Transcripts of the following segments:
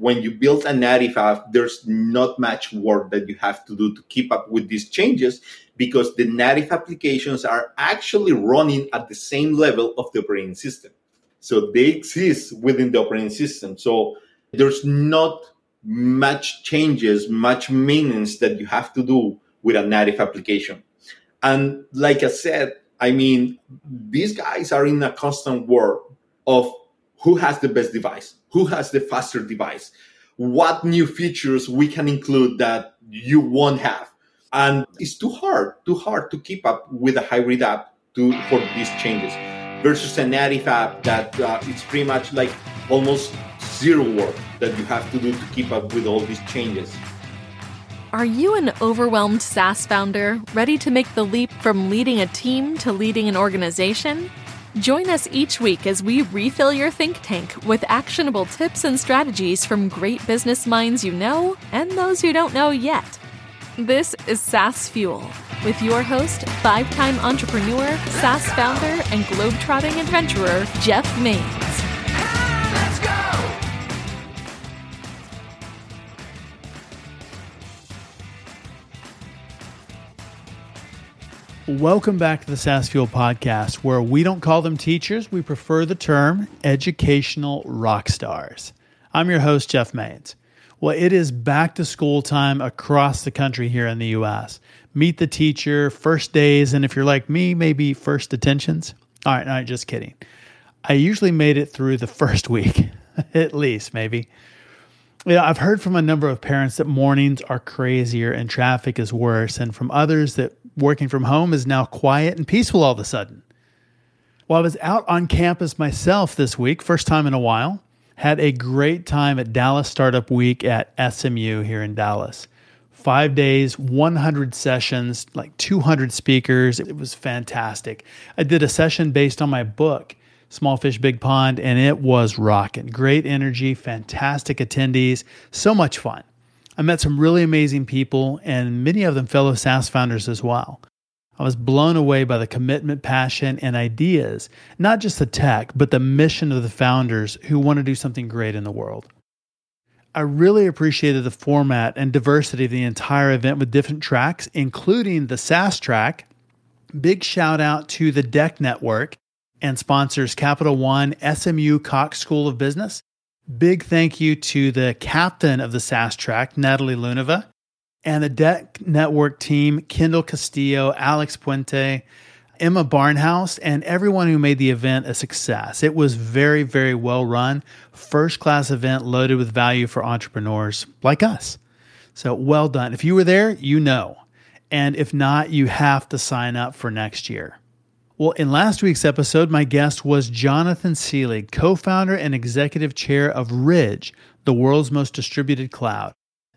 when you build a native app, there's not much work that you have to do to keep up with these changes because the native applications are actually running at the same level of the operating system. So they exist within the operating system. So there's not much changes, much maintenance that you have to do with a native application. And like I said, I mean, these guys are in a constant war of who has the best device, who has the faster device, what new features we can include that you won't have. And it's too hard, too hard to keep up with a hybrid app to for these changes versus a native app that uh, it's pretty much like almost zero work that you have to do to keep up with all these changes. Are you an overwhelmed SaaS founder ready to make the leap from leading a team to leading an organization? Join us each week as we refill your think tank with actionable tips and strategies from great business minds you know and those you don't know yet. This is SaaS Fuel with your host, five time entrepreneur, SaaS founder, and globetrotting adventurer, Jeff Mains. Welcome back to the SaaS Fuel podcast, where we don't call them teachers, we prefer the term educational rock stars. I'm your host, Jeff Mains. Well, it is back to school time across the country here in the US. Meet the teacher, first days, and if you're like me, maybe first attentions. All right, all right, just kidding. I usually made it through the first week, at least, maybe. Yeah, I've heard from a number of parents that mornings are crazier and traffic is worse, and from others that working from home is now quiet and peaceful all of a sudden. Well, I was out on campus myself this week, first time in a while. Had a great time at Dallas Startup Week at SMU here in Dallas. Five days, 100 sessions, like 200 speakers. It was fantastic. I did a session based on my book, Small Fish Big Pond, and it was rocking. Great energy, fantastic attendees, so much fun. I met some really amazing people, and many of them fellow SaaS founders as well. I was blown away by the commitment, passion, and ideas, not just the tech, but the mission of the founders who want to do something great in the world. I really appreciated the format and diversity of the entire event with different tracks, including the SaaS track. Big shout out to the DEC Network and sponsors Capital One, SMU Cox School of Business, Big thank you to the captain of the SaaS track, Natalie Luneva, and the DEC Network team, Kendall Castillo, Alex Puente, Emma Barnhouse, and everyone who made the event a success. It was very, very well run, first class event loaded with value for entrepreneurs like us. So well done. If you were there, you know. And if not, you have to sign up for next year. Well, in last week's episode, my guest was Jonathan Seelig, co founder and executive chair of Ridge, the world's most distributed cloud.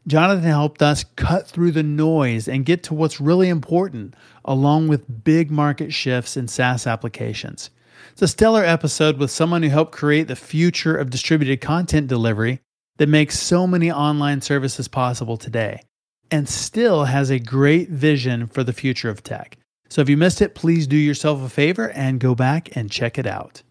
Jonathan helped us cut through the noise and get to what's really important, along with big market shifts in SaaS applications. It's a stellar episode with someone who helped create the future of distributed content delivery that makes so many online services possible today and still has a great vision for the future of tech. So if you missed it, please do yourself a favor and go back and check it out.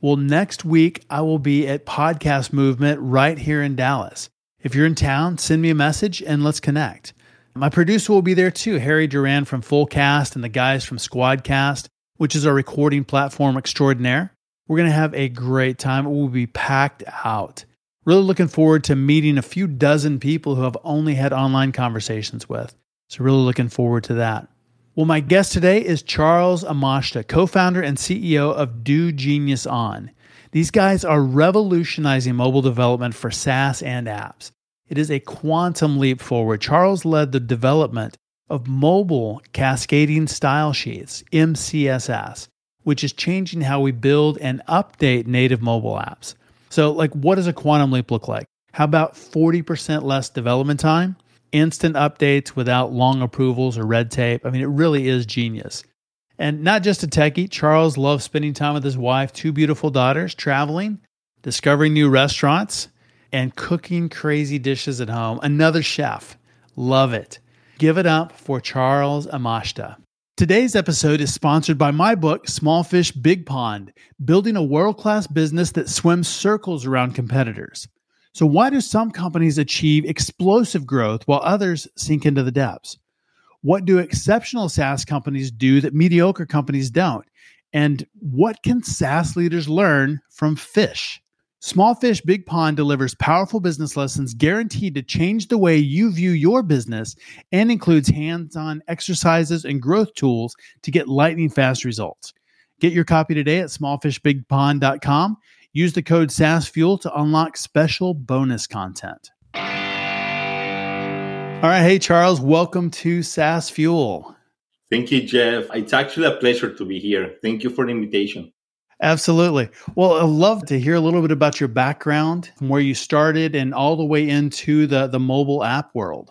Well, next week, I will be at Podcast Movement right here in Dallas. If you're in town, send me a message and let's connect. My producer will be there too, Harry Duran from Fullcast and the guys from Squadcast, which is our recording platform extraordinaire. We're going to have a great time. It will be packed out. Really looking forward to meeting a few dozen people who I've only had online conversations with. So, really looking forward to that. Well, my guest today is Charles Amashta, co founder and CEO of Do Genius On. These guys are revolutionizing mobile development for SaaS and apps. It is a quantum leap forward. Charles led the development of mobile cascading style sheets, MCSS, which is changing how we build and update native mobile apps. So, like, what does a quantum leap look like? How about 40% less development time? Instant updates without long approvals or red tape. I mean, it really is genius. And not just a techie, Charles loves spending time with his wife, two beautiful daughters, traveling, discovering new restaurants, and cooking crazy dishes at home. Another chef. Love it. Give it up for Charles Amashta. Today's episode is sponsored by my book, Small Fish Big Pond Building a World Class Business That Swims Circles Around Competitors. So, why do some companies achieve explosive growth while others sink into the depths? What do exceptional SaaS companies do that mediocre companies don't? And what can SaaS leaders learn from fish? Small Fish Big Pond delivers powerful business lessons guaranteed to change the way you view your business and includes hands on exercises and growth tools to get lightning fast results. Get your copy today at smallfishbigpond.com. Use the code SaaSfuel to unlock special bonus content. All right. Hey, Charles, welcome to SaaS Fuel. Thank you, Jeff. It's actually a pleasure to be here. Thank you for the invitation. Absolutely. Well, I'd love to hear a little bit about your background, from where you started and all the way into the, the mobile app world.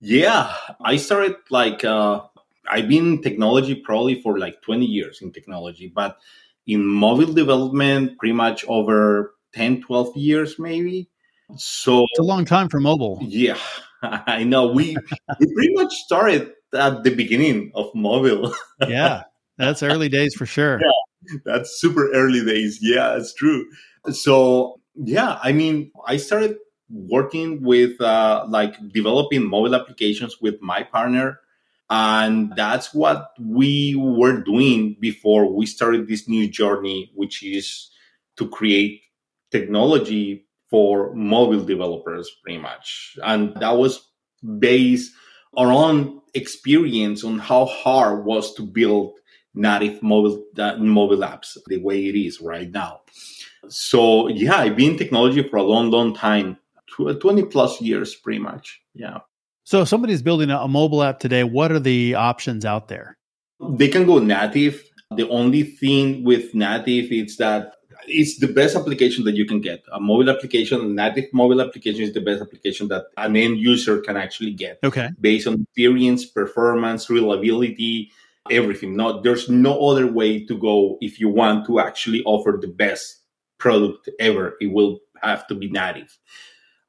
Yeah, I started like, uh, I've been in technology probably for like 20 years in technology, but in mobile development, pretty much over 10, 12 years maybe. So it's a long time for mobile. Yeah, I know. We, we pretty much started at the beginning of mobile. yeah, that's early days for sure. Yeah that's super early days. Yeah, it's true. So yeah, I mean, I started working with uh, like developing mobile applications with my partner. And that's what we were doing before we started this new journey, which is to create technology for mobile developers, pretty much. And that was based on experience on how hard was to build native mobile uh, mobile apps the way it is right now. So yeah, I've been in technology for a long, long time, twenty plus years, pretty much. Yeah. So if somebody's building a mobile app today, what are the options out there? They can go native. The only thing with native is that it's the best application that you can get. A mobile application, native mobile application is the best application that an end user can actually get. Okay. Based on experience, performance, reliability, everything. No, there's no other way to go if you want to actually offer the best product ever. It will have to be native.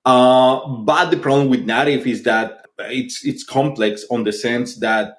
Uh, but the problem with native is that it's it's complex on the sense that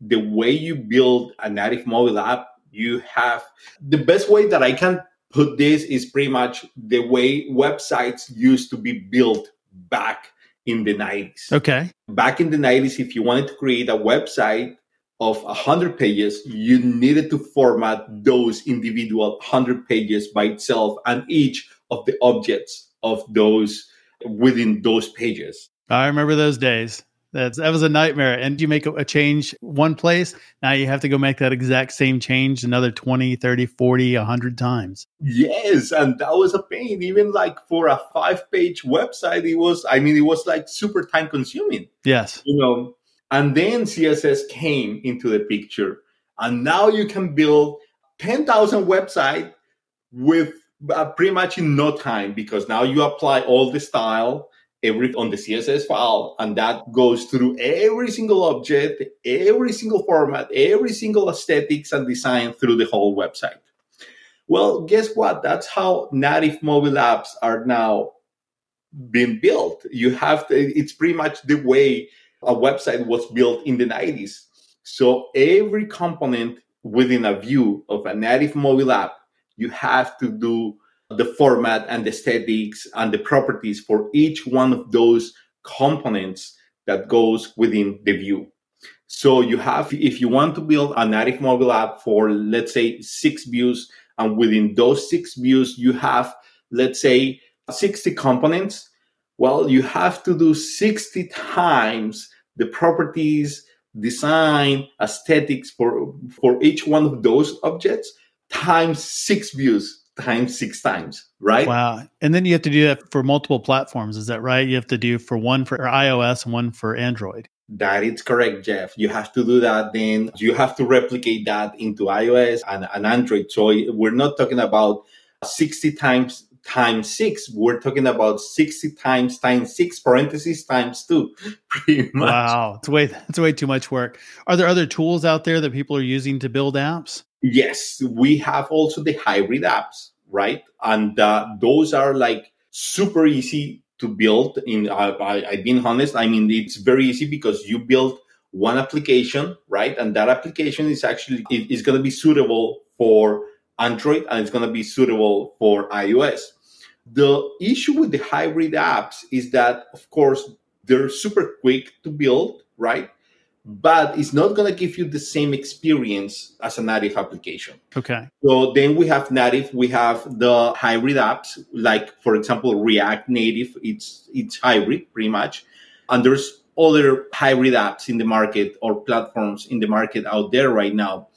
the way you build a native mobile app, you have the best way that I can put this is pretty much the way websites used to be built back in the 90s. Okay. Back in the 90s, if you wanted to create a website, of 100 pages, you needed to format those individual 100 pages by itself and each of the objects of those within those pages. I remember those days. That's that was a nightmare. And you make a, a change one place, now you have to go make that exact same change another 20, 30, 40, 100 times. Yes, and that was a pain. Even like for a five-page website, it was I mean it was like super time consuming. Yes. You know, and then CSS came into the picture. And now you can build 10,000 website with uh, pretty much in no time because now you apply all the style every on the css file and that goes through every single object every single format every single aesthetics and design through the whole website. Well guess what? That's how native mobile apps are now being built. You have to, it's pretty much the way a website was built in the 90s. So every component within a view of a native mobile app, you have to do the format and the aesthetics and the properties for each one of those components that goes within the view. So you have, if you want to build a native mobile app for, let's say, six views, and within those six views, you have, let's say, 60 components, well, you have to do 60 times the properties, design, aesthetics for, for each one of those objects times six views times six times, right? Wow. And then you have to do that for multiple platforms. Is that right? You have to do for one for iOS and one for Android. That is correct, Jeff. You have to do that. Then you have to replicate that into iOS and, and Android. So we're not talking about 60 times times six, we're talking about 60 times times six parentheses times two, pretty much. Wow. It's way, it's way too much work. Are there other tools out there that people are using to build apps? Yes. We have also the hybrid apps, right? And uh, those are like super easy to build in I, I, I've been honest. I mean, it's very easy because you build one application, right? And that application is actually, it, is going to be suitable for Android and it's going to be suitable for iOS. The issue with the hybrid apps is that, of course, they're super quick to build, right? But it's not going to give you the same experience as a native application. Okay. So then we have native, we have the hybrid apps, like for example, React Native. It's it's hybrid pretty much, and there's other hybrid apps in the market or platforms in the market out there right now.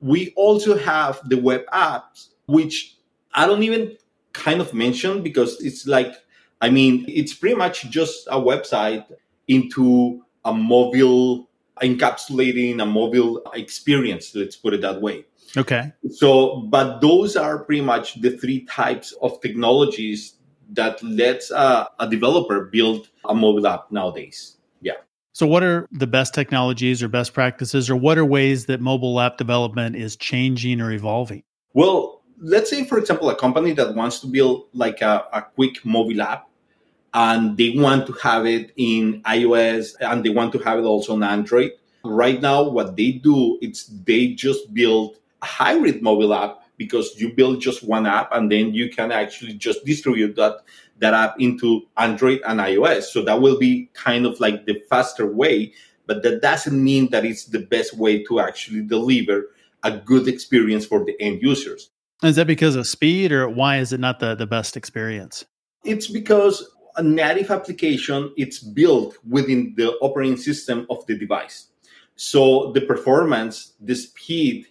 We also have the web apps, which I don't even kind of mention because it's like, I mean, it's pretty much just a website into a mobile, encapsulating a mobile experience, let's put it that way. Okay. So, but those are pretty much the three types of technologies that lets a, a developer build a mobile app nowadays. Yeah. So, what are the best technologies or best practices, or what are ways that mobile app development is changing or evolving? Well, let's say, for example, a company that wants to build like a, a quick mobile app and they want to have it in iOS and they want to have it also on Android. Right now, what they do is they just build a hybrid mobile app because you build just one app and then you can actually just distribute that that app into Android and iOS. So that will be kind of like the faster way, but that doesn't mean that it's the best way to actually deliver a good experience for the end users. Is that because of speed or why is it not the, the best experience? It's because a native application it's built within the operating system of the device. So the performance, the speed,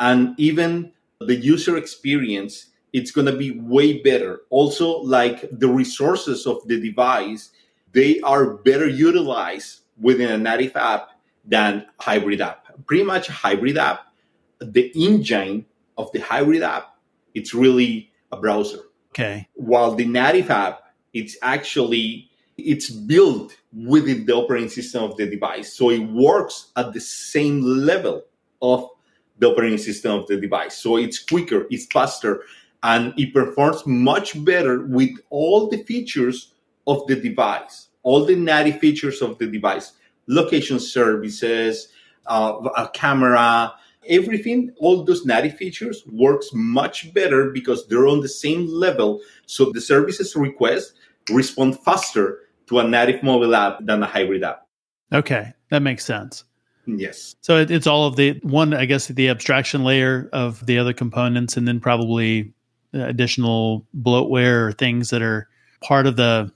and even the user experience, it's going to be way better. Also, like the resources of the device, they are better utilized within a native app than hybrid app. Pretty much hybrid app, the engine of the hybrid app, it's really a browser. Okay. While the native app, it's actually it's built within the operating system of the device. So it works at the same level of the operating system of the device. So it's quicker, it's faster, and it performs much better with all the features of the device, all the native features of the device, location services, uh, a camera, everything, all those native features works much better because they're on the same level. So the services request respond faster to a native mobile app than a hybrid app. Okay, that makes sense. Yes. So it, it's all of the one, I guess, the abstraction layer of the other components, and then probably uh, additional bloatware or things that are part of the.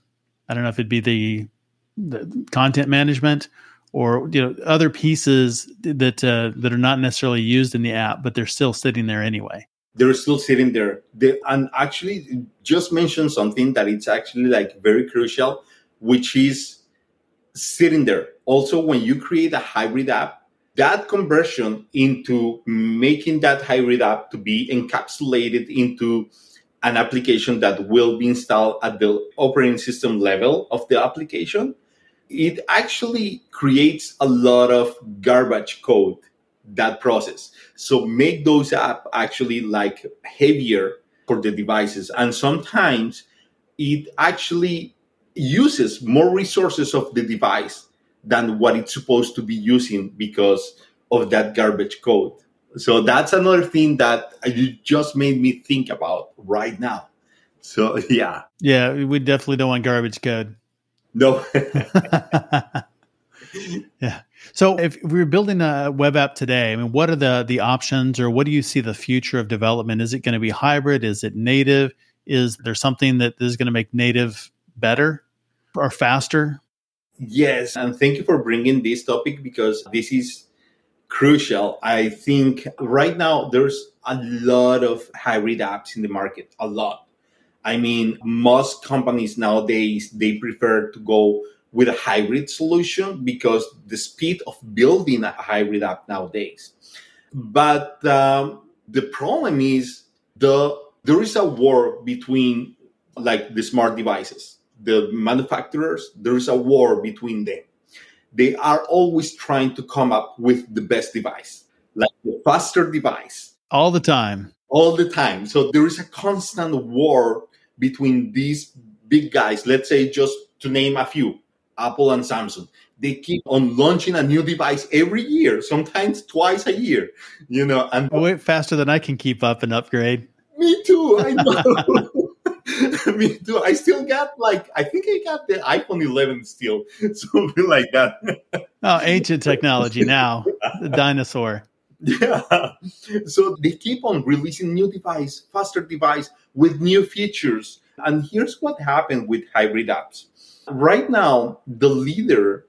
I don't know if it'd be the, the content management or you know other pieces that uh, that are not necessarily used in the app, but they're still sitting there anyway. They're still sitting there. They, and actually, just mention something that it's actually like very crucial, which is sitting there. Also, when you create a hybrid app, that conversion into making that hybrid app to be encapsulated into an application that will be installed at the operating system level of the application it actually creates a lot of garbage code that process. So make those app actually like heavier for the devices. And sometimes it actually uses more resources of the device than what it's supposed to be using because of that garbage code. So that's another thing that you just made me think about right now. So yeah. Yeah we definitely don't want garbage code no. yeah. So if we are building a web app today, I mean, what are the the options, or what do you see the future of development? Is it going to be hybrid? Is it native? Is there something that is going to make native better or faster? Yes, and thank you for bringing this topic because this is crucial. I think right now there's a lot of hybrid apps in the market, a lot. I mean, most companies nowadays they prefer to go with a hybrid solution because the speed of building a hybrid app nowadays. But um, the problem is the there is a war between like the smart devices, the manufacturers. There is a war between them. They are always trying to come up with the best device, like the faster device, all the time all the time. So there is a constant war between these big guys, let's say just to name a few, Apple and Samsung. They keep on launching a new device every year, sometimes twice a year, you know, and way faster than I can keep up and upgrade. Me too, I know. Me too. I still got like I think I got the iPhone 11 still, something like that. oh, ancient technology now, the dinosaur. Yeah. So they keep on releasing new device, faster device with new features. And here's what happened with hybrid apps. Right now, the leader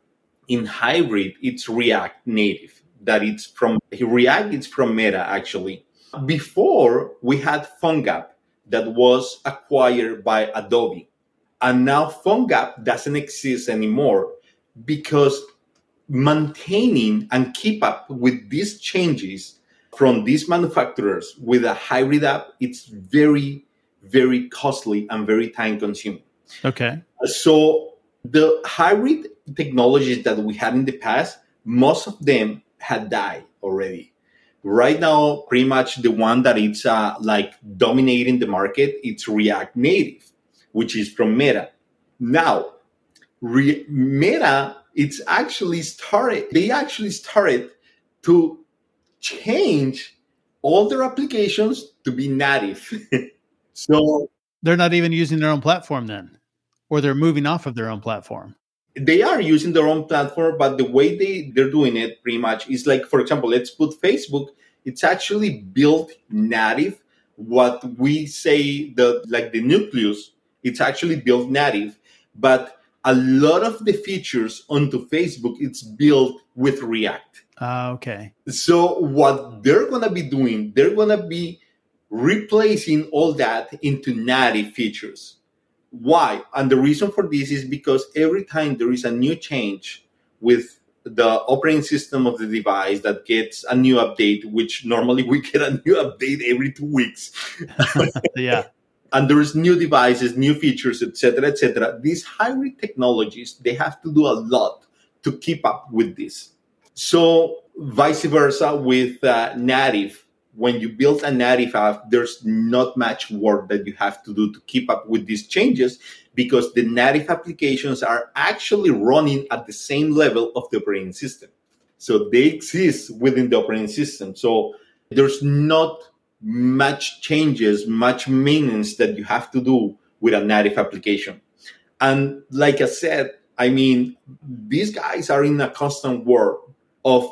in hybrid it's React Native. That it's from React, it's from Meta actually. Before we had PhoneGap that was acquired by Adobe. And now PhoneGap doesn't exist anymore because maintaining and keep up with these changes from these manufacturers with a hybrid app, it's very, very costly and very time consuming. Okay. So the hybrid technologies that we had in the past, most of them had died already. Right now, pretty much the one that it's uh, like dominating the market, it's React Native, which is from Meta. Now, Re- Meta, it's actually started. They actually started to change all their applications to be native. so they're not even using their own platform then, or they're moving off of their own platform they are using their own platform, but the way they, they're doing it pretty much is like, for example, let's put Facebook. It's actually built native. What we say the like the nucleus, it's actually built native, but a lot of the features onto Facebook, it's built with React. Uh, okay. So what they're gonna be doing, they're gonna be replacing all that into native features. Why? And the reason for this is because every time there is a new change with the operating system of the device that gets a new update, which normally we get a new update every two weeks. yeah. And there's new devices, new features, etc., etc. These hybrid technologies, they have to do a lot to keep up with this. So vice versa with uh, native when you build a native app, there's not much work that you have to do to keep up with these changes because the native applications are actually running at the same level of the operating system. So they exist within the operating system. So there's not much changes, much maintenance that you have to do with a native application. And like I said, I mean, these guys are in a constant war of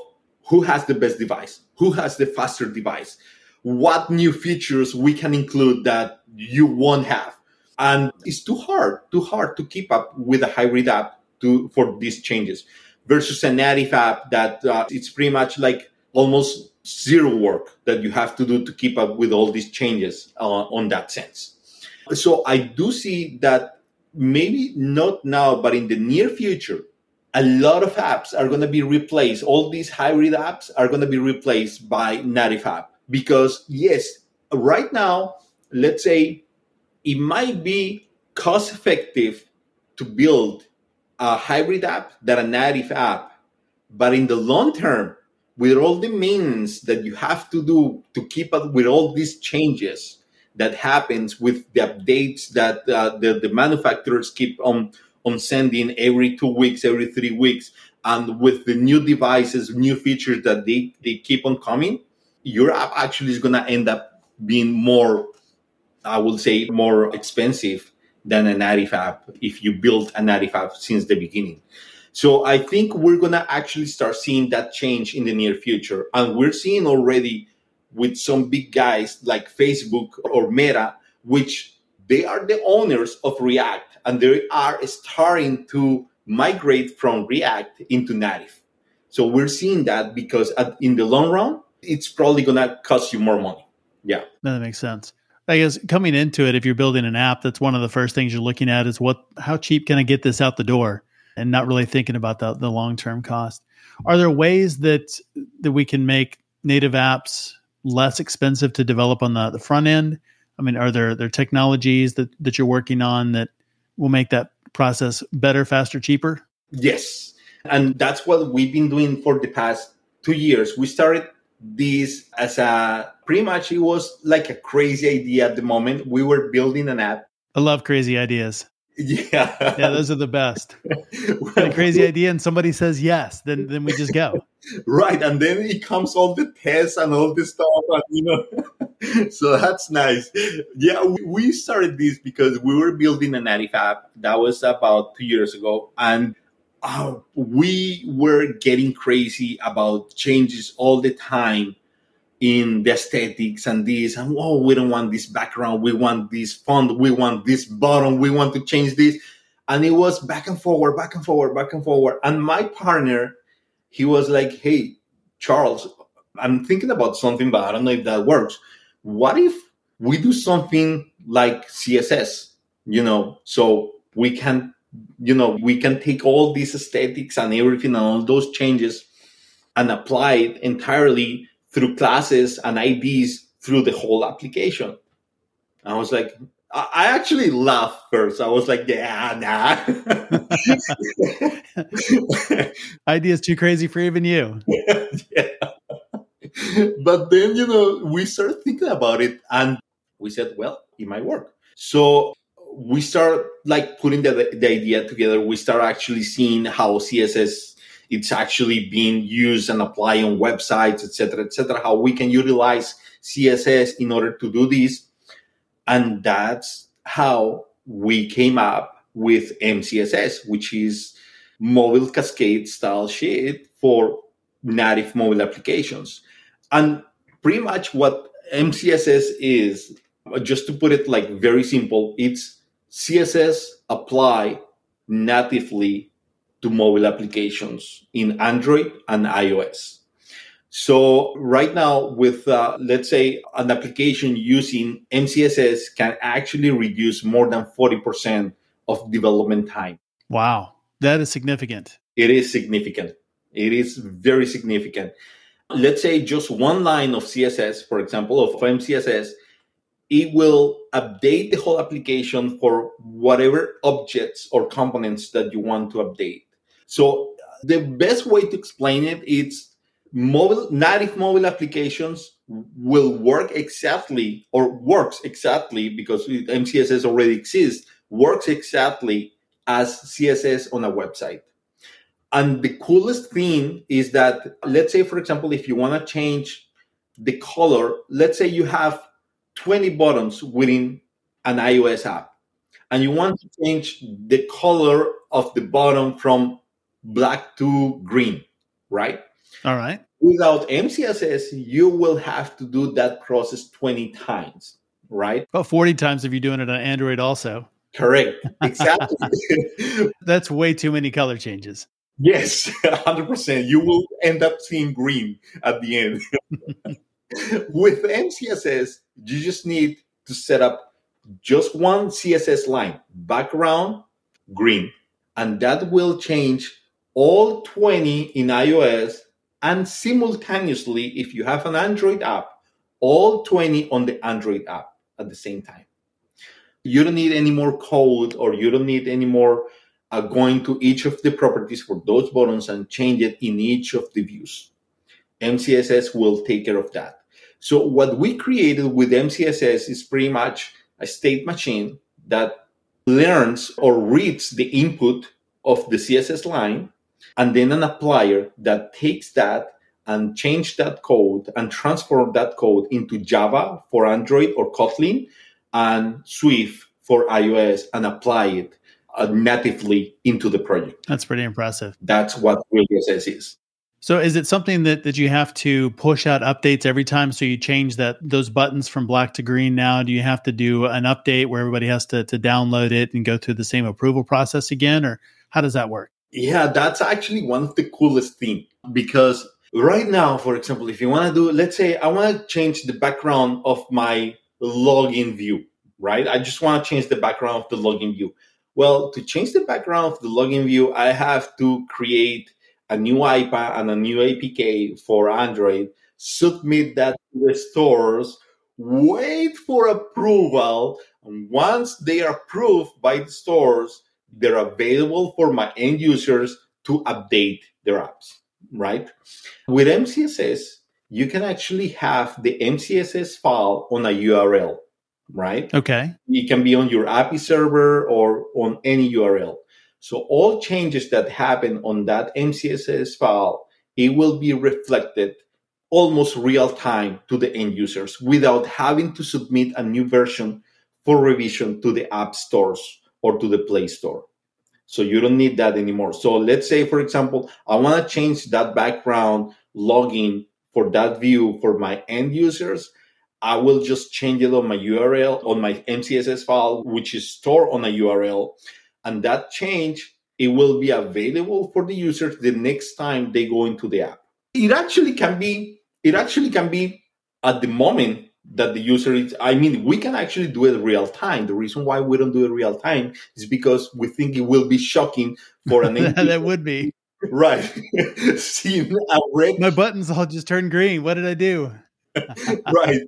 who has the best device, who has the faster device, what new features we can include that you won't have. And it's too hard, too hard to keep up with a hybrid app to for these changes versus a native app that uh, it's pretty much like almost zero work that you have to do to keep up with all these changes uh, on that sense. So I do see that maybe not now, but in the near future, a lot of apps are going to be replaced. All these hybrid apps are going to be replaced by native app because yes, right now, let's say it might be cost effective to build a hybrid app than a native app, but in the long term, with all the means that you have to do to keep up with all these changes that happens with the updates that uh, the, the manufacturers keep on on sending every two weeks, every three weeks. And with the new devices, new features that they, they keep on coming, your app actually is going to end up being more, I would say, more expensive than a native app if you build a native app since the beginning. So I think we're going to actually start seeing that change in the near future. And we're seeing already with some big guys like Facebook or Meta, which they are the owners of React and they are starting to migrate from React into native. So we're seeing that because at, in the long run, it's probably going to cost you more money. Yeah. That makes sense. I guess coming into it, if you're building an app, that's one of the first things you're looking at is what, how cheap can I get this out the door, and not really thinking about the, the long term cost. Are there ways that that we can make native apps less expensive to develop on the, the front end? I mean, are there there technologies that that you're working on that will make that process better, faster, cheaper? Yes. And that's what we've been doing for the past two years. We started this as a pretty much it was like a crazy idea at the moment. We were building an app. I love crazy ideas. Yeah. Yeah, those are the best. a crazy idea and somebody says yes, then then we just go. right. And then it comes all the tests and all this stuff. And, you know, so that's nice. Yeah, we, we started this because we were building a native app. That was about two years ago. And uh, we were getting crazy about changes all the time in the aesthetics and this and oh we don't want this background. We want this font. We want this button we want to change this. And it was back and forward back and forward back and forward. And my partner he was like hey charles i'm thinking about something but i don't know if that works. What if we do something like css you know so we can you know we can take all these aesthetics and everything and all those changes and apply it entirely through classes and IDs through the whole application. I was like, I actually laughed first. I was like, yeah, nah. Idea is too crazy for even you. yeah. But then, you know, we started thinking about it and we said, well, it might work. So we start like putting the, the idea together. We start actually seeing how CSS it's actually being used and applied on websites, etc., etc. how we can utilize CSS in order to do this. And that's how we came up with MCSS, which is mobile cascade style sheet for native mobile applications. And pretty much what MCSS is, just to put it like very simple, it's CSS apply natively to mobile applications in Android and iOS. So right now, with uh, let's say an application using MCSS can actually reduce more than forty percent of development time. Wow, that is significant. It is significant. It is very significant. Let's say just one line of CSS, for example, of MCSS, it will update the whole application for whatever objects or components that you want to update. So uh, the best way to explain it is mobile native mobile applications will work exactly or works exactly because MCSS already exists works exactly as CSS on a website. And the coolest thing is that let's say for example if you want to change the color, let's say you have 20 buttons within an iOS app and you want to change the color of the button from black to green, right? All right. Without MCSS, you will have to do that process 20 times, right? About 40 times if you're doing it on Android also. Correct. Exactly. That's way too many color changes. Yes, 100%. You will end up seeing green at the end. With MCSS, you just need to set up just one CSS line, background, green. And that will change all 20 in iOS and simultaneously, if you have an Android app, all 20 on the Android app at the same time. You don't need any more code or you don't need any more uh, going to each of the properties for those buttons and change it in each of the views. MCSS will take care of that. So what we created with MCSS is pretty much a state machine that learns or reads the input of the CSS line and then an applier that takes that and change that code and transform that code into Java for Android or Kotlin and Swift for iOS and apply it uh, natively into the project. That's pretty impressive. That's what RealJSS is. So is it something that, that you have to push out updates every time? So you change that those buttons from black to green now? Do you have to do an update where everybody has to, to download it and go through the same approval process again? Or how does that work? Yeah, that's actually one of the coolest things because right now, for example, if you want to do, let's say I want to change the background of my login view, right? I just want to change the background of the login view. Well, to change the background of the login view, I have to create a new IPA and a new APK for Android, submit that to the stores, wait for approval. And once they are approved by the stores, they're available for my end users to update their apps, right? With MCSS, you can actually have the MCSS file on a URL, right? Okay. It can be on your API server or on any URL. So all changes that happen on that MCSS file, it will be reflected almost real time to the end users without having to submit a new version for revision to the app stores or to the Play Store. So you don't need that anymore. So let's say, for example, I want to change that background login for that view for my end users. I will just change it on my URL, on my MCSS file, which is stored on a URL. And that change, it will be available for the users the next time they go into the app. It actually can be, it actually can be at the moment that the user is i mean we can actually do it real time. The reason why we don't do it real time is because we think it will be shocking for an that would be. Right. Seeing a red my buttons all just turn green. What did i do? Right.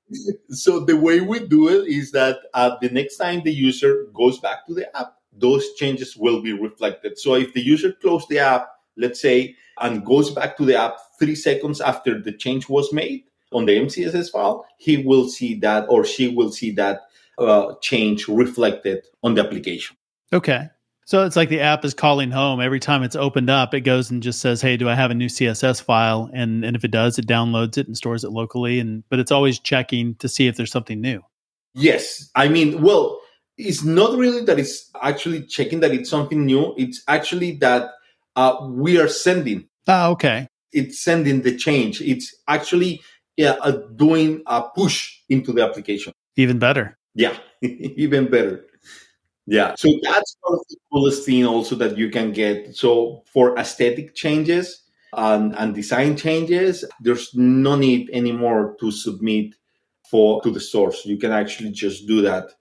So the way we do it is that uh, the next time the user goes back to the app those changes will be reflected. So if the user closed the app let's say and goes back to the app three seconds after the change was made on the MCSS file, he will see that or she will see that uh, change reflected on the application. Okay. So it's like the app is calling home every time it's opened up. It goes and just says, "Hey, do I have a new CSS file?" And and if it does, it downloads it and stores it locally. And but it's always checking to see if there's something new. Yes, I mean, well, it's not really that it's actually checking that it's something new. It's actually that uh, we are sending. Ah, okay. It's sending the change. It's actually yeah, uh, doing a push into the application. Even better. Yeah, even better. Yeah. So that's one of the coolest thing also that you can get. So for aesthetic changes and, and design changes, there's no need anymore to submit for to the source. You can actually just do that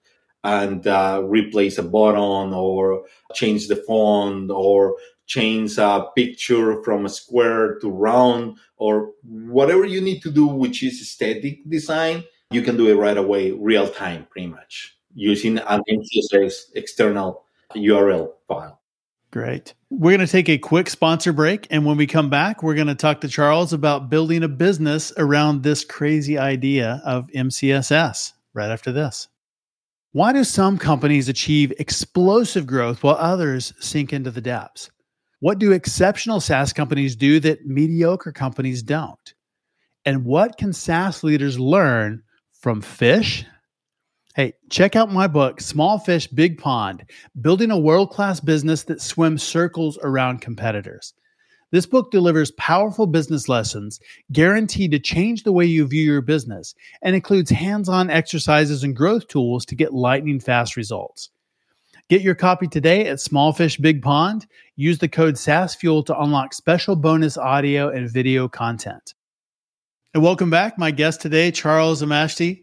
and uh, replace a button or change the font or change a picture from a square to round or whatever you need to do, which is static design, you can do it right away, real time, pretty much, using an MCSS external URL file. Great. We're going to take a quick sponsor break. And when we come back, we're going to talk to Charles about building a business around this crazy idea of MCSS right after this. Why do some companies achieve explosive growth while others sink into the depths? What do exceptional SaaS companies do that mediocre companies don't? And what can SaaS leaders learn from fish? Hey, check out my book, Small Fish, Big Pond Building a World Class Business That Swims Circles Around Competitors. This book delivers powerful business lessons guaranteed to change the way you view your business and includes hands on exercises and growth tools to get lightning fast results. Get your copy today at Small Fish Big Pond. Use the code SaaSfuel to unlock special bonus audio and video content. And welcome back. My guest today, Charles Amashta,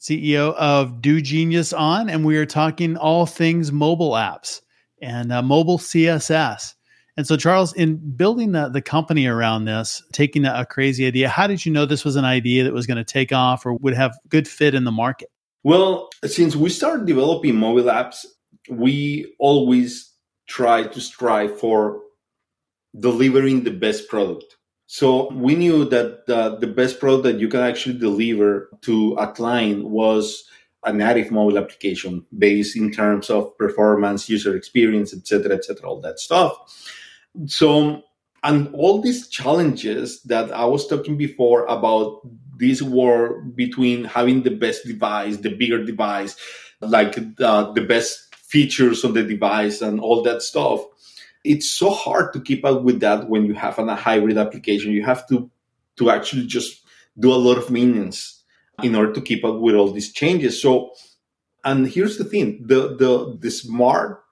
CEO of Do Genius On, and we are talking all things mobile apps and uh, mobile CSS. And so, Charles, in building the, the company around this, taking a, a crazy idea, how did you know this was an idea that was going to take off or would have good fit in the market? Well, since we started developing mobile apps, we always try to strive for delivering the best product. So we knew that the, the best product that you can actually deliver to a client was a native mobile application based in terms of performance, user experience, etc., etc., all that stuff. So, and all these challenges that I was talking before about this war between having the best device, the bigger device, like uh, the best features on the device and all that stuff. It's so hard to keep up with that when you have a hybrid application. You have to to actually just do a lot of maintenance in order to keep up with all these changes. So, and here's the thing: the the the smart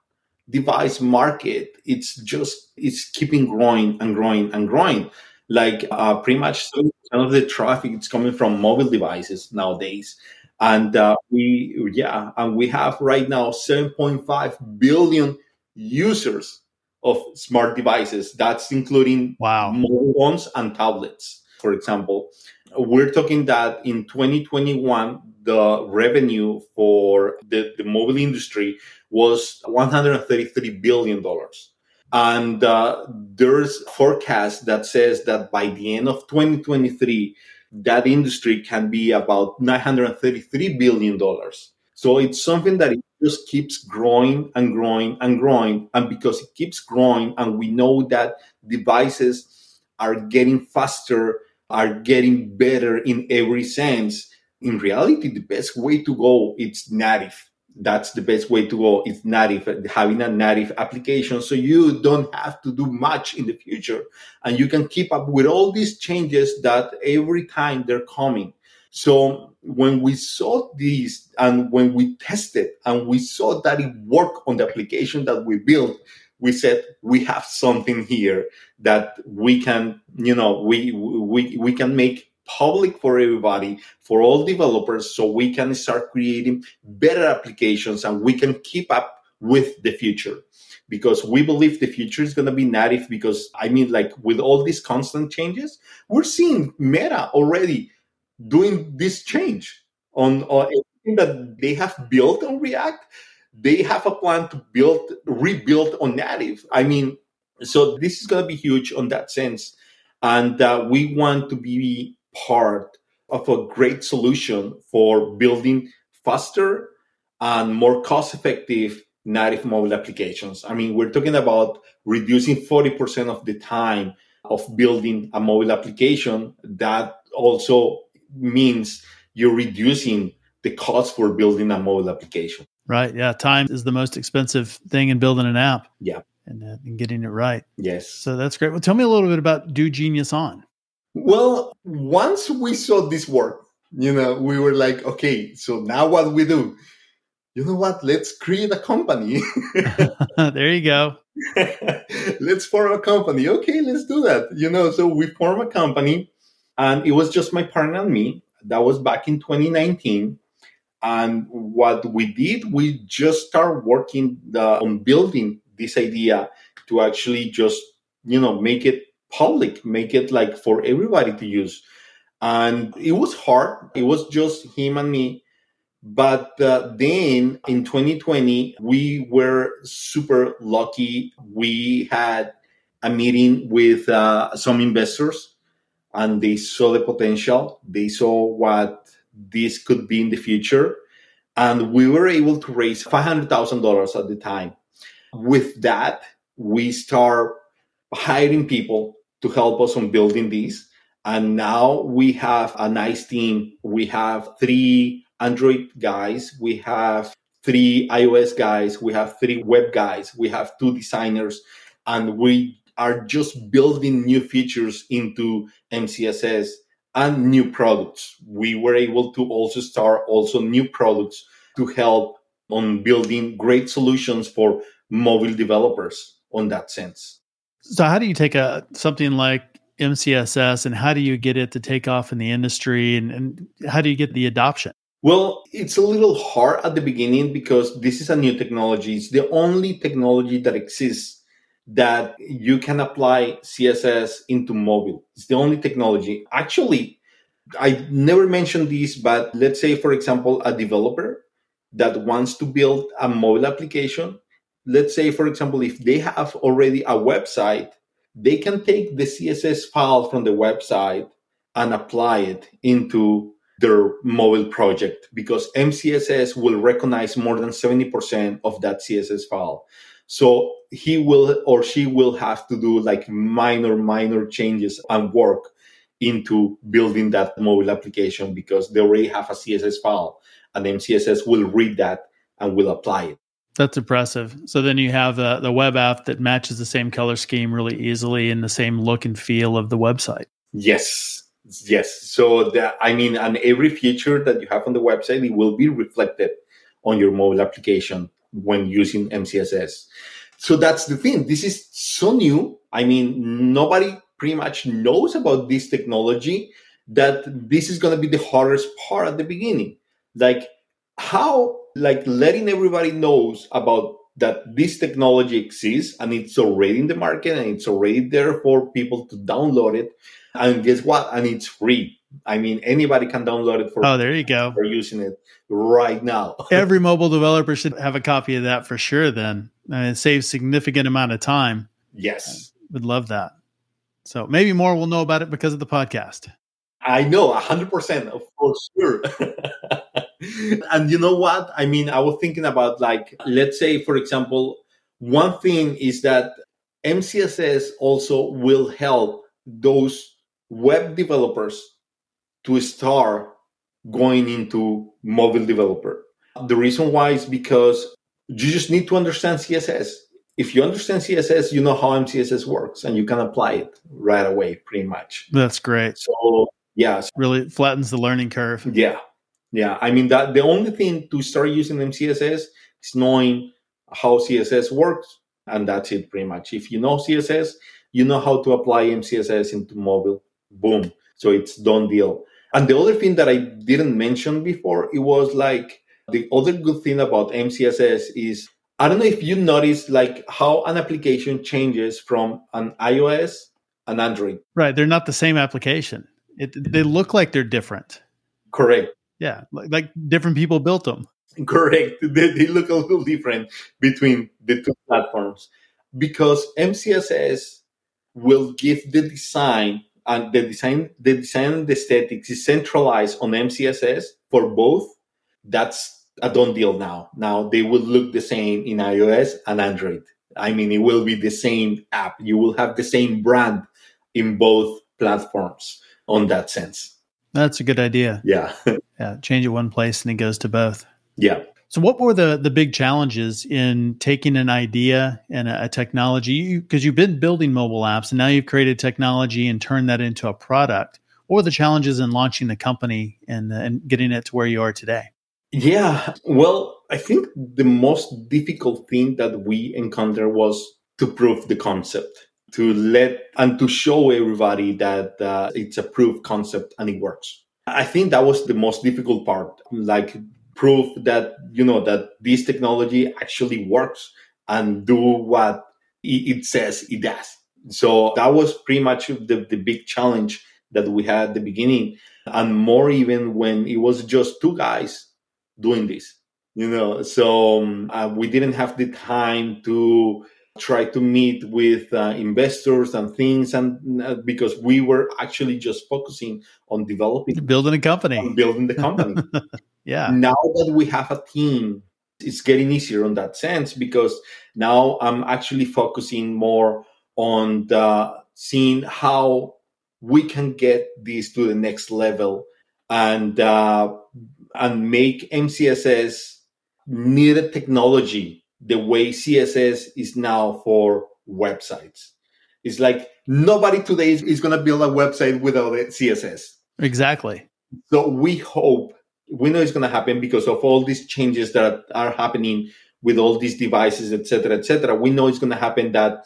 device market it's just it's keeping growing and growing and growing. Like uh, pretty much some of the traffic is coming from mobile devices nowadays and uh, we yeah and we have right now 7.5 billion users of smart devices. That's including wow. mobile phones and tablets. For example we're talking that in 2021 the revenue for the, the mobile industry was 133 billion dollars. And uh, there's forecast that says that by the end of 2023 that industry can be about 933 billion dollars So it's something that it just keeps growing and growing and growing. And because it keeps growing, and we know that devices are getting faster, are getting better in every sense, in reality, the best way to go is native. That's the best way to go. It's native, having a native application. So you don't have to do much in the future and you can keep up with all these changes that every time they're coming. So when we saw these and when we tested and we saw that it worked on the application that we built, we said we have something here that we can, you know, we we we can make public for everybody, for all developers, so we can start creating better applications and we can keep up with the future. Because we believe the future is going to be native. Because I mean, like with all these constant changes, we're seeing Meta already doing this change on, everything that they have built on React. They have a plan to build, rebuild on native. I mean, so this is going to be huge on that sense. And uh, we want to be part of a great solution for building faster and more cost effective native mobile applications. I mean, we're talking about reducing 40% of the time of building a mobile application. That also means you're reducing the cost for building a mobile application. Right. Yeah. Time is the most expensive thing in building an app. Yeah. And, uh, and getting it right. Yes. So that's great. Well, tell me a little bit about Do Genius On. Well, once we saw this work, you know, we were like, okay, so now what we do? You know what? Let's create a company. there you go. let's form a company. Okay, let's do that. You know, so we form a company and it was just my partner and me. That was back in 2019. And what we did, we just started working the, on building this idea to actually just, you know, make it public, make it like for everybody to use. And it was hard. It was just him and me. But uh, then in 2020, we were super lucky. We had a meeting with uh, some investors and they saw the potential. They saw what this could be in the future. And we were able to raise $500,000 at the time. With that, we start hiring people to help us on building these. And now we have a nice team. We have three Android guys. We have three iOS guys. We have three web guys. We have two designers. And we are just building new features into MCSS and new products. We were able to also start also new products to help on building great solutions for mobile developers on that sense. So how do you take a something like MCSS and how do you get it to take off in the industry and, and how do you get the adoption? Well, it's a little hard at the beginning because this is a new technology. It's the only technology that exists that you can apply CSS into mobile. It's the only technology. Actually, I never mentioned this, but let's say, for example, a developer that wants to build a mobile application let's say, for example, if they have already a website, they can take the CSS file from the website and apply it into their mobile project because MCSS will recognize more than 70% of that CSS file. So he will or she will have to do like minor, minor changes and work into building that mobile application because they already have a CSS file and MCSS will read that and will apply it. That's impressive. So then you have the, the web app that matches the same color scheme really easily in the same look and feel of the website. Yes. Yes. So I mean, and every feature that you have on the website, it will be reflected on your mobile application when using MCSS. So that's the thing. This is so new. I mean, nobody pretty much knows about this technology that this is going to be the hardest part at the beginning. Like how like letting everybody knows about that this technology exists and it's already in the market and it's already there for people to download it. And guess what? And it's free. I mean, anybody can download it for. Oh, there you go. For using it right now. Every mobile developer should have a copy of that for sure. Then and it saves significant amount of time. Yes, I would love that. So maybe more will know about it because of the podcast. I know, hundred percent, of for sure. and you know what? I mean, I was thinking about like, let's say, for example, one thing is that MCSS also will help those web developers to start going into mobile developer. The reason why is because you just need to understand CSS. If you understand CSS, you know how MCSS works and you can apply it right away, pretty much. That's great. So, yeah. Really flattens the learning curve. Yeah. Yeah. I mean, that the only thing to start using MCSS is knowing how CSS works. And that's it, pretty much. If you know CSS, you know how to apply MCSS into mobile. Boom. So it's done deal. And the other thing that I didn't mention before, it was like the other good thing about MCSS is I don't know if you notice like how an application changes from an iOS and Android. Right. They're not the same application. It, they look like they're different. Correct. Yeah. Like, like different people built them. Correct. They, they look a little different between the two platforms because MCSS will give the design and the design the design and the aesthetics is centralized on MCSS for both. That's a done deal now. Now they will look the same in iOS and Android. I mean, it will be the same app. You will have the same brand in both platforms on that sense. That's a good idea. Yeah. yeah. Change it one place and it goes to both. Yeah. So, what were the the big challenges in taking an idea and a, a technology? Because you, you've been building mobile apps, and now you've created technology and turned that into a product. What were the challenges in launching the company and and getting it to where you are today? Yeah, well, I think the most difficult thing that we encountered was to prove the concept, to let and to show everybody that uh, it's a proof concept and it works. I think that was the most difficult part. Like proof that you know that this technology actually works and do what it says it does. So that was pretty much the, the big challenge that we had at the beginning, and more even when it was just two guys doing this. You know, so um, uh, we didn't have the time to try to meet with uh, investors and things and uh, because we were actually just focusing on developing building a company building the company yeah. Now that we have a team, it's getting easier on that sense because now I'm actually focusing more on the seeing how we can get this to the next level and uh, and make MCSS needed technology the way CSS is now for websites. It's like nobody today is, going to build a website without CSS. Exactly. So we hope we know it's going to happen because of all these changes that are happening with all these devices, etc., etc. We know it's going to happen that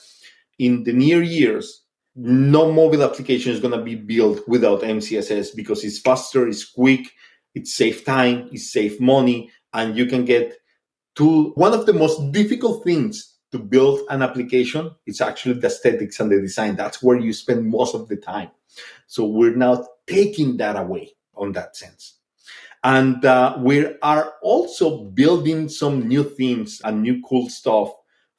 in the near years, no mobile application is going to be built without MCSS because it's faster, it's quick, it saves time, it saves money, and you can get to one of the most difficult things to build an application. It's actually the aesthetics and the design. That's where you spend most of the time. So we're now taking that away on that sense. And uh, we are also building some new things and new cool stuff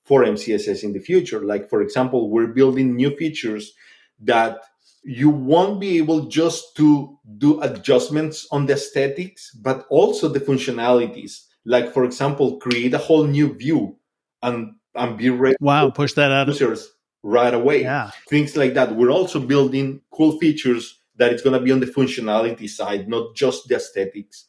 for MCSS in the future. Like, for example, we're building new features that you won't be able just to do adjustments on the aesthetics, but also the functionalities. Like, for example, create a whole new view and, and be ready. Wow, push that out users right away. Yeah. Things like that. We're also building cool features that it's going to be on the functionality side, not just the aesthetics.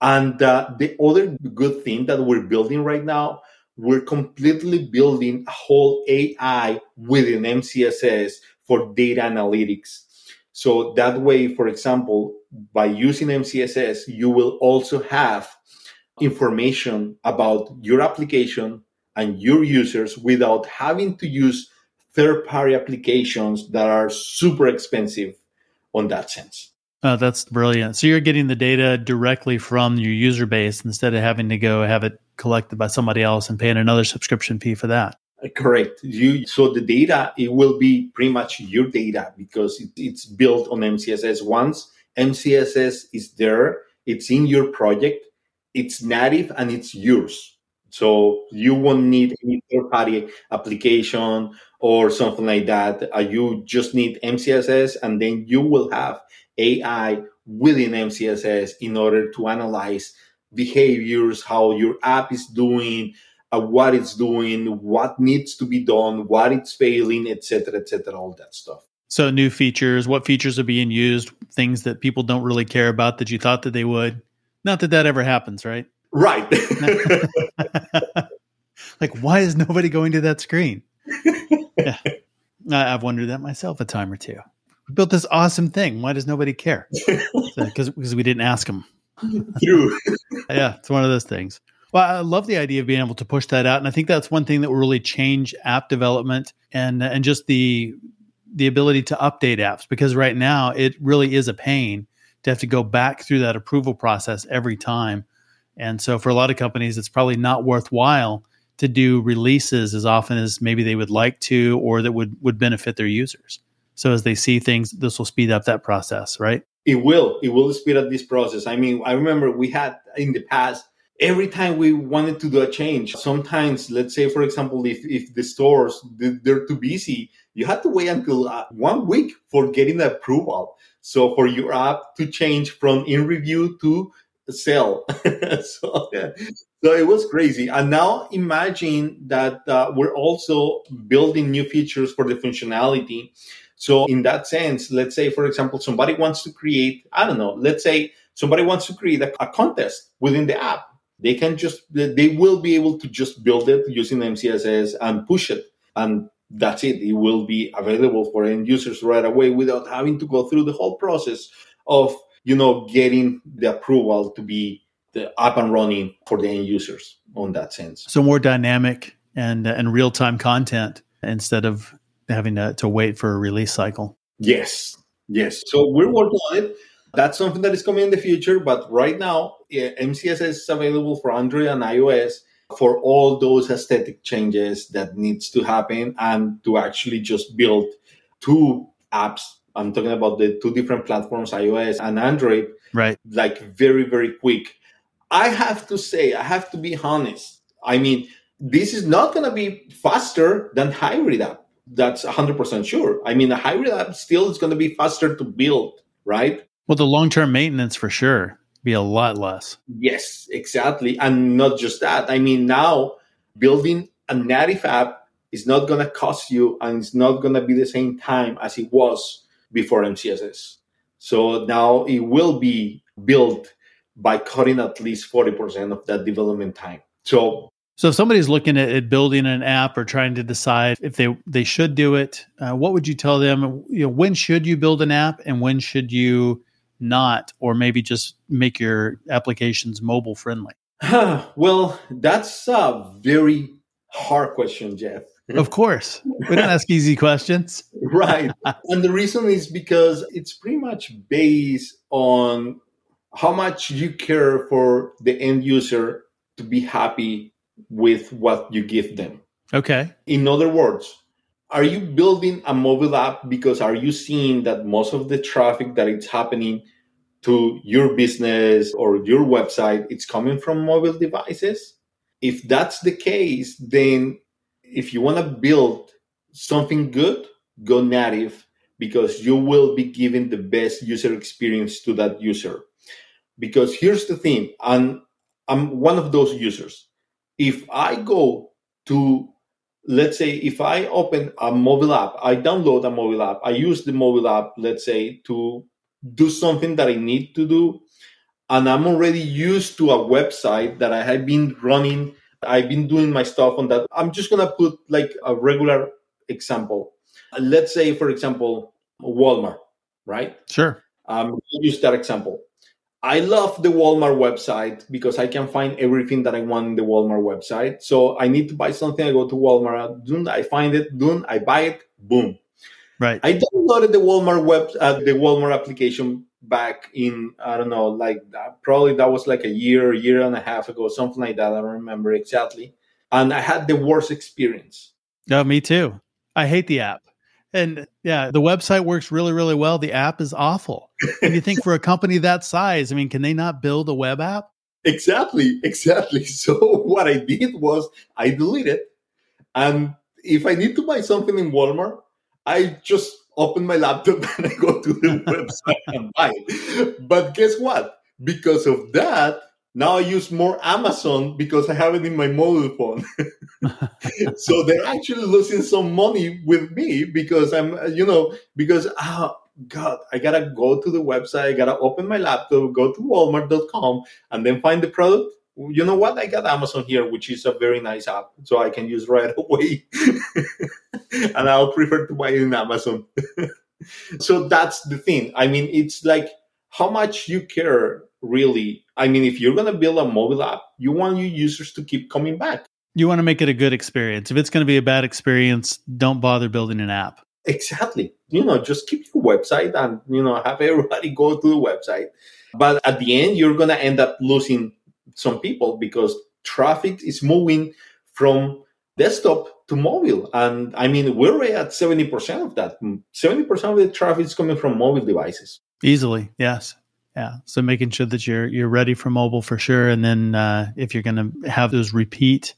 And uh, the other good thing that we're building right now, we're completely building a whole AI within MCSS for data analytics. So that way, for example, by using MCSS, you will also have information about your application and your users without having to use third party applications that are super expensive on that sense. Oh, that's brilliant. So you're getting the data directly from your user base instead of having to go have it collected by somebody else and paying another subscription fee for that. Correct. You so the data it will be pretty much your data because it, it's built on MCSS. Once MCSS is there, it's in your project, it's native and it's yours. So you won't need any third party application or something like that. Uh, you just need MCSS and then you will have AI within MCSS in order to analyze behaviors, how your app is doing, uh, what it's doing, what needs to be done, what it's failing, etc., etc., all that stuff. So new features, what features are being used, things that people don't really care about that you thought that they would. Not that that ever happens, right? Right. like, why is nobody going to that screen? yeah. I've wondered that myself a time or two. We built this awesome thing. Why does nobody care? Because so, we didn't ask them. True. yeah, it's one of those things. Well, I love the idea of being able to push that out, and I think that's one thing that will really change app development and and just the the ability to update apps. Because right now, it really is a pain to have to go back through that approval process every time. And so, for a lot of companies, it's probably not worthwhile to do releases as often as maybe they would like to, or that would would benefit their users. So, as they see things, this will speed up that process, right? It will. It will speed up this process. I mean, I remember we had in the past every time we wanted to do a change sometimes let's say for example if, if the stores they're too busy you had to wait until uh, one week for getting the approval so for your app to change from in review to sell so, so it was crazy and now imagine that uh, we're also building new features for the functionality so in that sense, let's say, for example, somebody wants to create, I don't know, let's say somebody wants to create a, a contest within the app. They can just, they will be able to just build it using MCSS and push it. And that's it. It will be available for end users right away without having to go through the whole process of, you know, getting the approval to be the up and running for the end users on that sense. So more dynamic and, and real time content instead of having to, to wait for a release cycle. Yes, yes. So we're working on it. That's something that is coming in the future. But right now, eh, MCSS is available for Android and iOS for all those aesthetic changes that needs to happen and to actually just build two apps. I'm talking about the two different platforms, iOS and Android. Right. Like very, very quick. I have to say, I have to be honest. I mean, this is not going to be faster than hybrid app that's 100% sure. I mean, a hybrid app still is going to be faster to build, right? Well, the long term maintenance for sure be a lot less. Yes, exactly. And not just that. I mean, now building a native app is not going to cost you and it's not going to be the same time as it was before MCSS. So now it will be built by cutting at least 40% of that development time. So so if somebody's looking at, at, building an app or trying to decide if they they should do it, uh, what would you tell them? You know, when should you build an app and when should you not, or maybe just make your applications mobile friendly? well, that's a very hard question, Jeff. of course, we don't ask easy questions, right? and the reason is because it's pretty much based on how much you care for the end user to be happy with what you give them. Okay. In other words, are you building a mobile app because are you seeing that most of the traffic that it's happening to your business or your website it's coming from mobile devices? If that's the case, then if you want to build something good, go native because you will be giving the best user experience to that user. Because here's the thing, and I'm one of those users if I go to, let's say, if I open a mobile app, I download a mobile app, I use the mobile app, let's say, to do something that I need to do, and I'm already used to a website that I have been running. I've been doing my stuff on that. I'm just gonna put like a regular example. Let's say, for example, Walmart, right? Sure. Um, use that example. I love the Walmart website because I can find everything that I want in the Walmart website. So I need to buy something, I go to Walmart, boom, I find it, boom, I buy it, boom. Right. I downloaded the Walmart web, uh, the Walmart application back in I don't know, like probably that was like a year, year and a half ago, something like that. I don't remember exactly. And I had the worst experience. No, me too. I hate the app. And yeah, the website works really, really well. The app is awful. and you think for a company that size, I mean, can they not build a web app? Exactly, exactly. So what I did was I deleted. And if I need to buy something in Walmart, I just open my laptop and I go to the website and buy it. But guess what? Because of that, now I use more Amazon because I have it in my mobile phone. so they're actually losing some money with me because I'm, you know, because, oh, God, I gotta go to the website, I gotta open my laptop, go to walmart.com, and then find the product. You know what? I got Amazon here, which is a very nice app, so I can use right away. and I'll prefer to buy it in Amazon. so that's the thing. I mean, it's like how much you care really. I mean, if you're going to build a mobile app, you want your users to keep coming back. You want to make it a good experience. If it's going to be a bad experience, don't bother building an app. Exactly. You know, just keep your website and, you know, have everybody go to the website. But at the end, you're going to end up losing some people because traffic is moving from desktop to mobile. And I mean, we're already at 70% of that. Mm, 70% of the traffic is coming from mobile devices. Easily, yes. Yeah. So making sure that you're you're ready for mobile for sure, and then uh, if you're going to have those repeat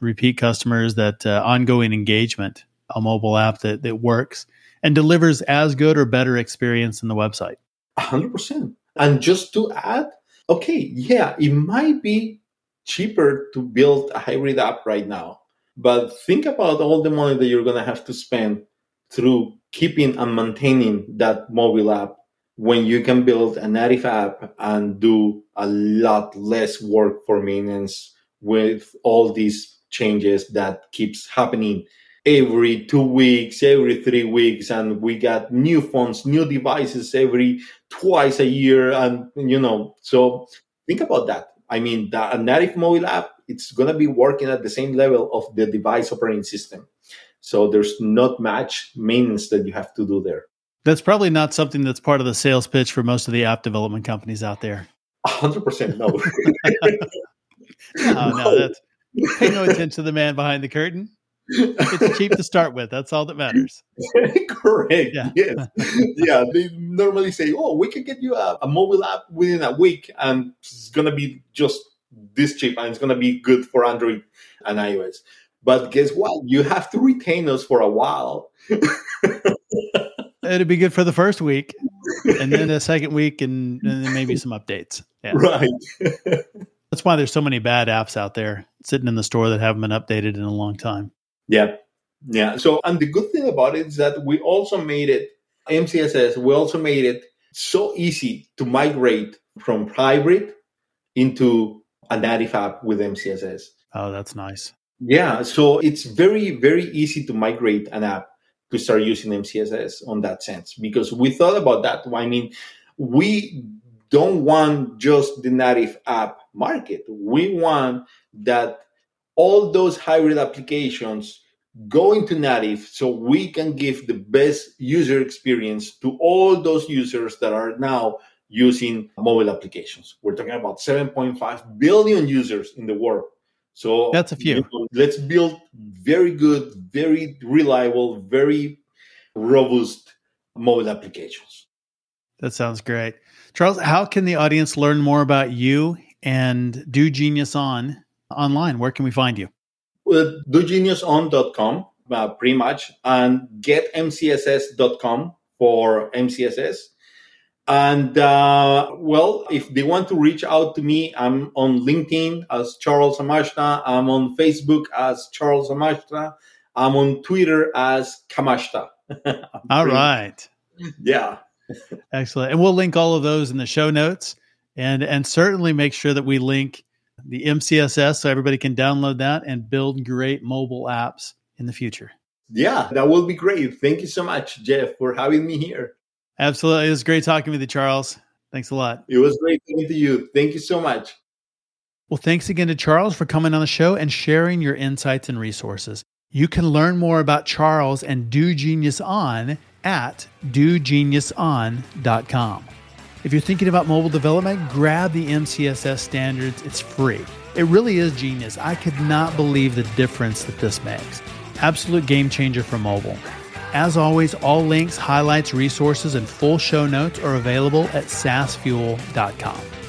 repeat customers, that uh, ongoing engagement, a mobile app that that works and delivers as good or better experience than the website. hundred percent. And just to add, okay, yeah, it might be cheaper to build a hybrid app right now, but think about all the money that you're going to have to spend through keeping and maintaining that mobile app when you can build a native app and do a lot less work for maintenance with all these changes that keeps happening every two weeks, every three weeks, and we got new phones, new devices every twice a year, and you know, so think about that. I mean, the, native mobile app, it's going to be working at the same level of the device operating system. So there's not much maintenance that you have to do there. That's probably not something that's part of the sales pitch for most of the app development companies out there. 100% no. Oh, no, no, that's pay no attention to the man behind the curtain. It's cheap to start with. That's all that matters. Correct. Yeah. Yes. yeah. They normally say, "Oh, we can get you a, a mobile app within a week, and it's gonna be just this cheap, and it's gonna be good for Android and iOS." But guess what? You have to retain us for a while. It'd be good for the first week, and then the second week, and, and then maybe some updates. Yeah. Right. That's why there's so many bad apps out there sitting in the store that haven't been updated in a long time. Yeah. Yeah. So, and the good thing about it is that we also made it MCSS, we also made it so easy to migrate from hybrid into a native app with MCSS. Oh, that's nice. Yeah. So it's very, very easy to migrate an app to start using MCSS on that sense because we thought about that. I mean, we don't want just the native app market. We want that all those hybrid applications go into native so we can give the best user experience to all those users that are now using mobile applications. We're talking about 7.5 billion users in the world. So that's a few. You know, let's build very good, very reliable, very robust mobile applications. That sounds great. Charles, how can the audience learn more about you and Do Genius On online? Where can we find you? Well, dogeniuson.com, uh, pretty much, and getmcss.com for MCSS. And uh, well, if they want to reach out to me, I'm on LinkedIn as Charles Amashta. I'm on Facebook as Charles Amashta. I'm on Twitter as Kamashta. all right. Yeah. Excellent. And we'll link all of those in the show notes and and certainly make sure that we link the MCSS so everybody can download that and build great mobile apps in the future. Yeah, that will be great. Thank you so much, Jeff, for having me here. Absolutely. It was great talking with you, Charles. Thanks a lot. It was great talking to you. Thank you so much. Well, thanks again to Charles for coming on the show and sharing your insights and resources. You can learn more about Charles and Do Genius On at dogeniuson.com. If you're thinking about mobile development, grab the MCSS standards. It's free. It really is genius. I could not believe the difference that this makes. Absolute game changer for mobile. As always, all links, highlights, resources, and full show notes are available at saasfuel.com.